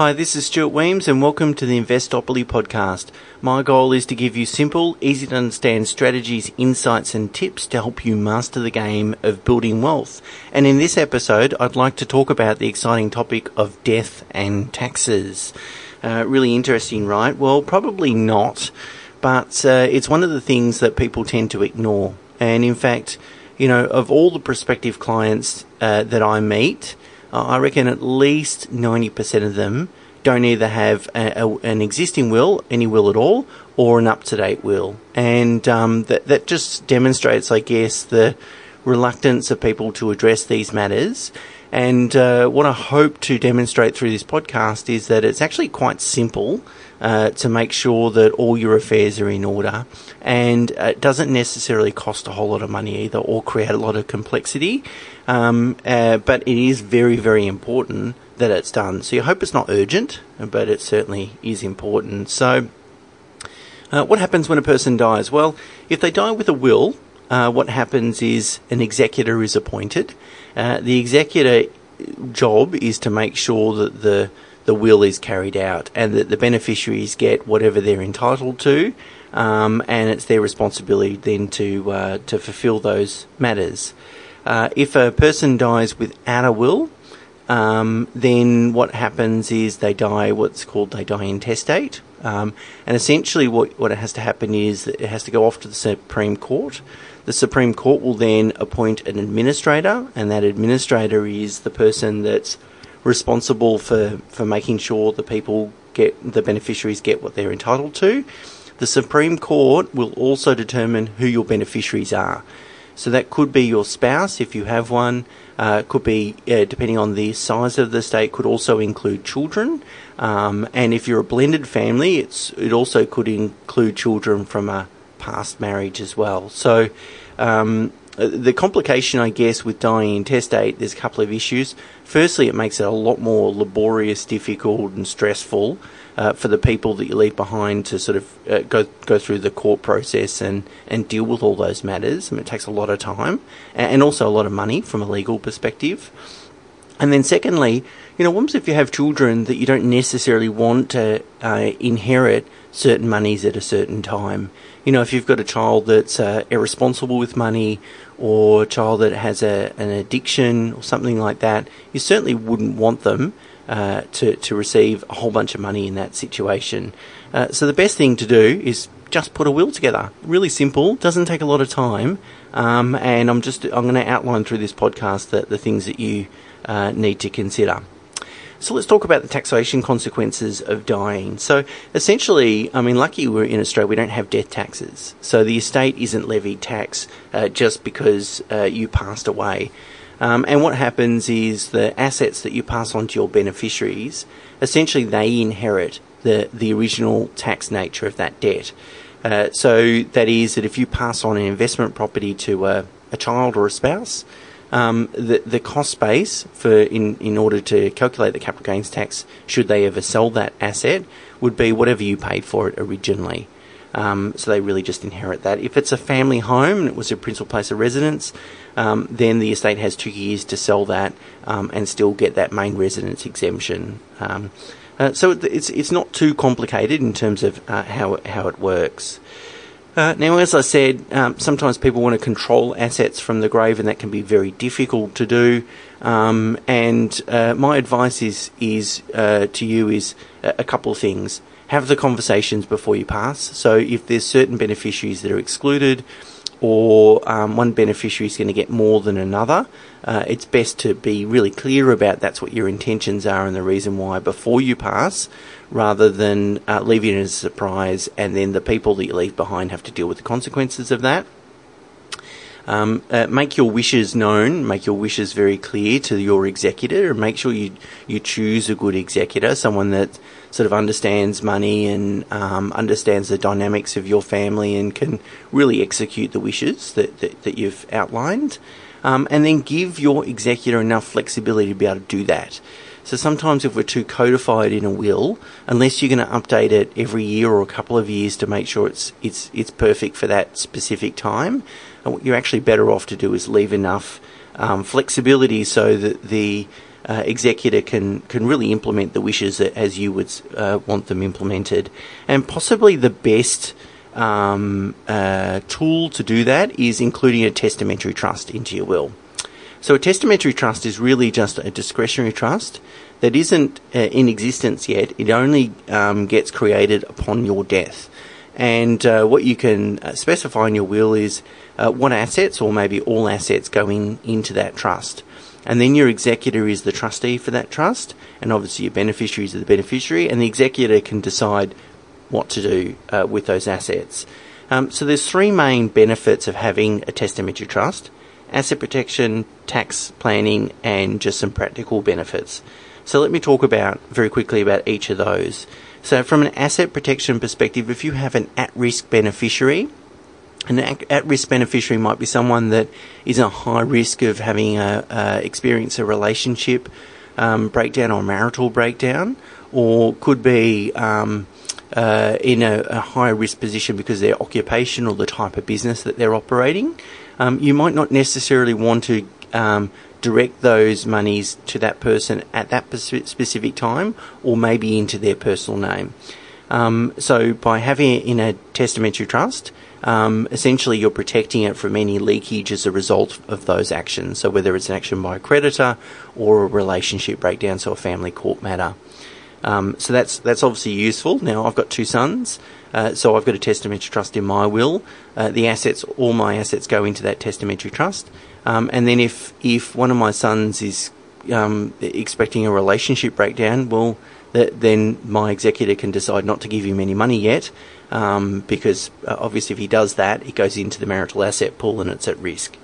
Hi, this is Stuart Wemyss, and welcome to the Investopoly podcast. My goal is to give you simple, easy to understand strategies, insights, and tips to help you master the game of building wealth. And in this episode, I'd like to talk about the exciting topic of death and taxes. Uh, really interesting, right? Well, probably not, but uh, it's one of the things that people tend to ignore. And in fact, you know, of all the prospective clients uh, that I meet, I reckon at least 90% of them don't either have a, a, an existing will, any will at all, or an up to date will. And um, that, that just demonstrates, I guess, the reluctance of people to address these matters. And uh, what I hope to demonstrate through this podcast is that it's actually quite simple uh, to make sure that all your affairs are in order. And it doesn't necessarily cost a whole lot of money either or create a lot of complexity. Um, uh, but it is very, very important that it's done. So you hope it's not urgent, but it certainly is important. So, uh, what happens when a person dies? Well, if they die with a will, uh, what happens is an executor is appointed. Uh, the executor job is to make sure that the the will is carried out and that the beneficiaries get whatever they're entitled to, um, and it's their responsibility then to uh, to fulfil those matters. Uh, if a person dies without a will, um, then what happens is they die what's called they die intestate. Um, and essentially, what, what has to happen is that it has to go off to the Supreme Court. The Supreme Court will then appoint an administrator, and that administrator is the person that's responsible for, for making sure the people get the beneficiaries get what they're entitled to. The Supreme Court will also determine who your beneficiaries are. So that could be your spouse if you have one. Uh, could be uh, depending on the size of the estate. Could also include children. Um, and if you're a blended family, it's it also could include children from a past marriage as well. So um, the complication, I guess, with dying intestate, there's a couple of issues. Firstly, it makes it a lot more laborious, difficult, and stressful uh, for the people that you leave behind to sort of uh, go go through the court process and, and deal with all those matters. I mean, it takes a lot of time and also a lot of money from a legal perspective. And then, secondly, you know, what if you have children that you don't necessarily want to uh, inherit certain monies at a certain time? You know, if you've got a child that's uh, irresponsible with money or a child that has a, an addiction or something like that, you certainly wouldn't want them uh, to, to receive a whole bunch of money in that situation. Uh, so the best thing to do is just put a will together. Really simple, doesn't take a lot of time, um, and I'm just I'm going to outline through this podcast that the things that you uh, need to consider. So let's talk about the taxation consequences of dying. So essentially, I mean, lucky we're in Australia, we don't have death taxes. So the estate isn't levied tax uh, just because uh, you passed away. Um, and what happens is the assets that you pass on to your beneficiaries, essentially they inherit the, the original tax nature of that debt. Uh, so that is that if you pass on an investment property to a, a child or a spouse, um, the the cost base for in in order to calculate the capital gains tax, should they ever sell that asset, would be whatever you paid for it originally. Um, so they really just inherit that. If it's a family home and it was a principal place of residence, um, then the estate has two years to sell that um, and still get that main residence exemption. Um, uh, so it's it's not too complicated in terms of uh, how how it works. Uh, now, as I said, um, sometimes people want to control assets from the grave, and that can be very difficult to do. Um, and uh, my advice is is uh, to you is a couple of things. Have the conversations before you pass. So, if there's certain beneficiaries that are excluded, or um, one beneficiary is going to get more than another, uh, it's best to be really clear about that's what your intentions are and the reason why before you pass, rather than uh, leaving it as a surprise and then the people that you leave behind have to deal with the consequences of that. Um, uh, make your wishes known, make your wishes very clear to your executor, and make sure you you choose a good executor, someone that sort of understands money and um, understands the dynamics of your family and can really execute the wishes that, that, that you've outlined. Um, and then give your executor enough flexibility to be able to do that. So sometimes if we're too codified in a will, unless you're going to update it every year or a couple of years to make sure it's it's it's perfect for that specific time, what you're actually better off to do is leave enough um, flexibility so that the uh, executor can can really implement the wishes as you would uh, want them implemented, and possibly the best. Um, uh, tool to do that is including a testamentary trust into your will. So a testamentary trust is really just a discretionary trust that isn't uh, in existence yet. It only um, gets created upon your death. And uh, what you can uh, specify in your will is uh, what assets, or maybe all assets, going into that trust. And then your executor is the trustee for that trust, and obviously your beneficiaries are the beneficiary, and the executor can decide what to do uh, with those assets. Um, so there's three main benefits of having a testamentary trust: asset protection, tax planning, and just some practical benefits. So let me talk about very quickly about each of those. So from an asset protection perspective, if you have an at-risk beneficiary, an at-risk beneficiary might be someone that is at high risk of having a, experience a relationship um, breakdown or marital breakdown, or could be um, uh, in a, a higher risk position because their occupation or the type of business that they're operating. Um, you might not necessarily want to um, direct those monies to that person at that specific time, or maybe into their personal name. Um, so by having it in a testamentary trust, um, essentially you're protecting it from any leakage as a result of those actions. So whether it's an action by a creditor or a relationship breakdown, so a family court matter. Um, so that's that's obviously useful. Now I've got two sons, uh, so I've got a testamentary trust in my will. Uh, the assets, all my assets, go into that testamentary trust. Um, and then if if one of my sons is um, expecting a relationship breakdown, well, that then my executor can decide not to give him any money yet, um, because uh, obviously if he does that, it goes into the marital asset pool and it's at risk.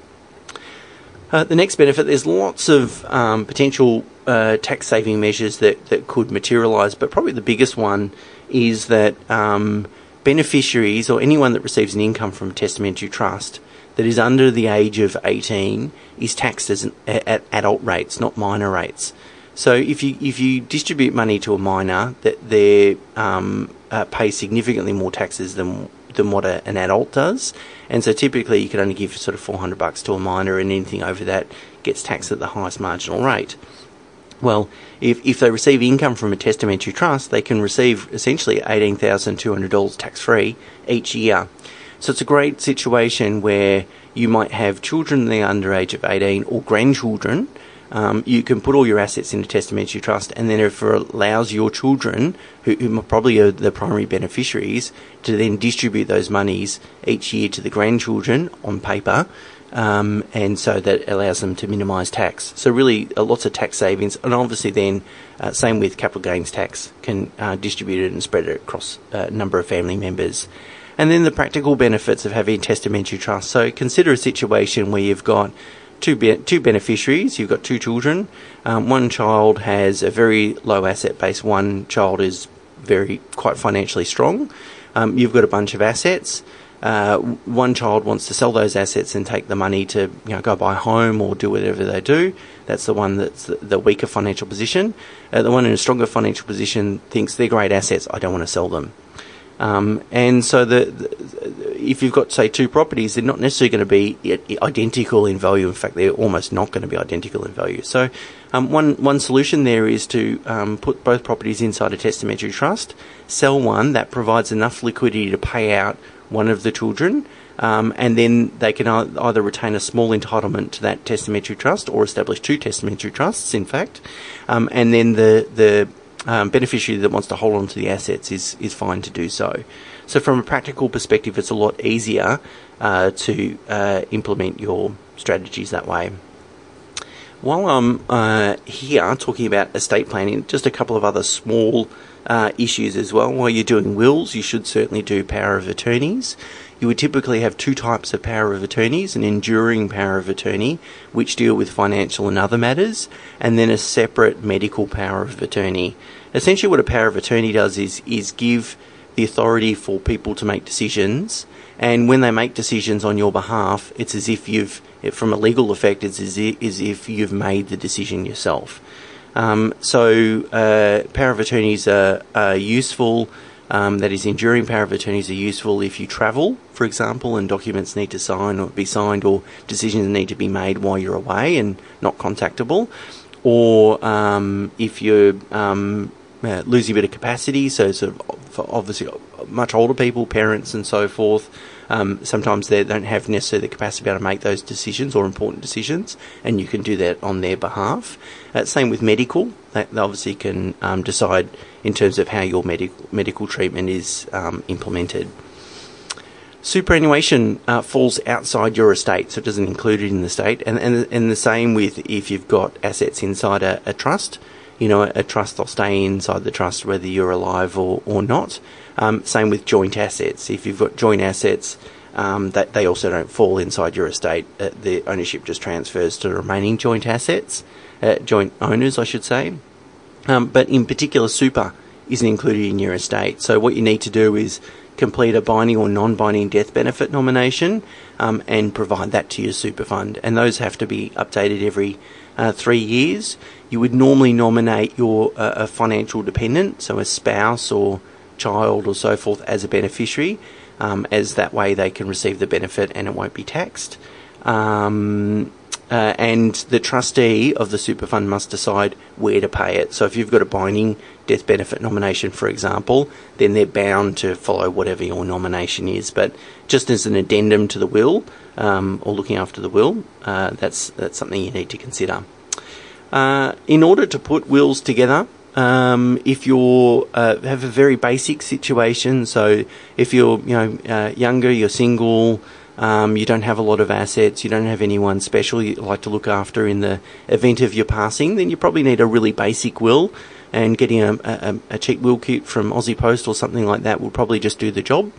Uh, the next benefit, there's lots of um, potential uh, tax saving measures that, that could materialise, but probably the biggest one is that um, beneficiaries or anyone that receives an income from a testamentary trust that is under the age of 18 is taxed an, at adult rates, not minor rates. So if you if you distribute money to a minor, that they um, uh, pay significantly more taxes than than what a, an adult does, and so typically you can only give sort of 400 bucks to a minor, and anything over that gets taxed at the highest marginal rate. Well, if, if they receive income from a testamentary trust, they can receive essentially $18,200 tax free each year. So it's a great situation where you might have children the under age of 18 or grandchildren um, you can put all your assets in a testamentary trust, and then if it allows your children, who, who probably are the primary beneficiaries, to then distribute those monies each year to the grandchildren on paper, um, and so that allows them to minimise tax. So really, uh, lots of tax savings, and obviously then, uh, same with capital gains tax, can uh, distribute it and spread it across a number of family members. And then the practical benefits of having testamentary trust. So consider a situation where you've got two be- two beneficiaries. You've got two children. Um, one child has a very low asset base. One child is very quite financially strong. Um, you've got a bunch of assets. Uh, one child wants to sell those assets and take the money to you know go buy a home or do whatever they do. That's the one that's the, weaker financial position. Uh, the one in a stronger financial position thinks they're great assets. I don't want to sell them. Um, and so the, the, if you've got say two properties, they're not necessarily going to be identical in value. In fact, they're almost not going to be identical in value. So um, one one solution there is to um, put both properties inside a testamentary trust, sell one that provides enough liquidity to pay out one of the children. Um, and then they can either retain a small entitlement to that testamentary trust or establish two testamentary trusts, in fact. Um, and then the, the um, beneficiary that wants to hold on to the assets is, is fine to do so. So, from a practical perspective, it's a lot easier uh, to uh, implement your strategies that way. While I'm uh, here talking about estate planning, just a couple of other small uh, issues as well. While you're doing wills, you should certainly do power of attorneys. You would typically have two types of power of attorneys an enduring power of attorney, which deal with financial and other matters, and then a separate medical power of attorney. Essentially, what a power of attorney does is, is give the authority for people to make decisions, and when they make decisions on your behalf, it's as if you've, from a legal effect, it's as if, you've made the decision yourself. Um, so, uh, power of attorneys are, are useful um, that is, enduring power of attorneys are useful if you travel, for example, and documents need to sign or be signed, or decisions need to be made while you're away and not contactable. or um, if you're um, uh, losing a bit of capacity, so sort of for obviously much older people, parents, and so forth. Um, sometimes they don't have necessarily the capacity to be able to make those decisions or important decisions, and you can do that on their behalf. Uh, same with medical; they, they obviously can um, decide in terms of how your medical medical treatment is um, implemented. Superannuation uh, falls outside your estate, so it doesn't include it in the estate, and, and and the same with if you've got assets inside a, a trust. You know, a, trust will stay inside the trust whether you're alive or, or not. Um, same with joint assets. If you've got joint assets, um, that they also don't fall inside your estate. Uh, the ownership just transfers to the remaining joint assets, uh, joint owners, I should say. Um, but in particular, super isn't included in your estate. So what you need to do is complete a binding or non-binding death benefit nomination um, and provide that to your super fund. And those have to be updated every uh, three years. You would normally nominate your uh, a financial dependent, so a spouse or child or so forth, as a beneficiary, um, as that way they can receive the benefit and it won't be taxed. Um, uh, and the trustee of the super fund must decide where to pay it. So if you've got a binding death benefit nomination, for example, then they're bound to follow whatever your nomination is. But just as an addendum to the will um, or looking after the will, uh, that's that's something you need to consider. Uh, in order to put wills together, um, if you uh, have a very basic situation, so if you're you know uh, younger, you're single. Um, you don't have a lot of assets, you don't have anyone special you like to look after in the event of your passing, then you probably need a really basic will, and getting a, a, a cheap will kit from Aussie Post or something like that will probably just do the job.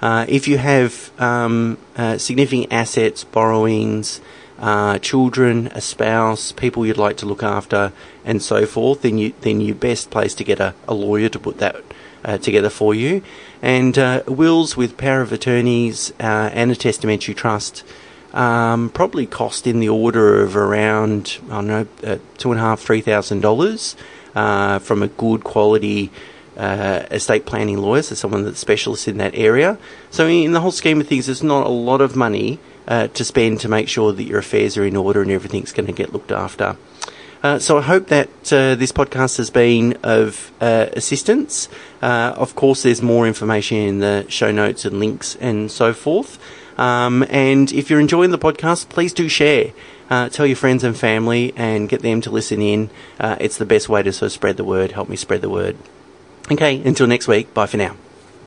Uh, if you have um, uh, significant assets, borrowings, uh, children, a spouse, people you'd like to look after, and so forth, then you then you're best placed to get a, a lawyer to put that uh, together for you. And uh, wills with power of attorneys uh, and a testamentary trust um, probably cost in the order of around I don't know uh, two and a half three thousand dollars uh, from a good quality. Uh, estate planning lawyer, so someone that's specialist in that area. So, in the whole scheme of things, it's not a lot of money uh, to spend to make sure that your affairs are in order and everything's going to get looked after. Uh, so I hope that uh, this podcast has been of uh, assistance. Uh, of course, there's more information in the show notes and links and so forth. Um, and if you're enjoying the podcast, please do share. Uh, tell your friends and family and get them to listen in. Uh, it's the best way to sort of spread the word. Help me spread the word. Okay, until next week. Bye for now.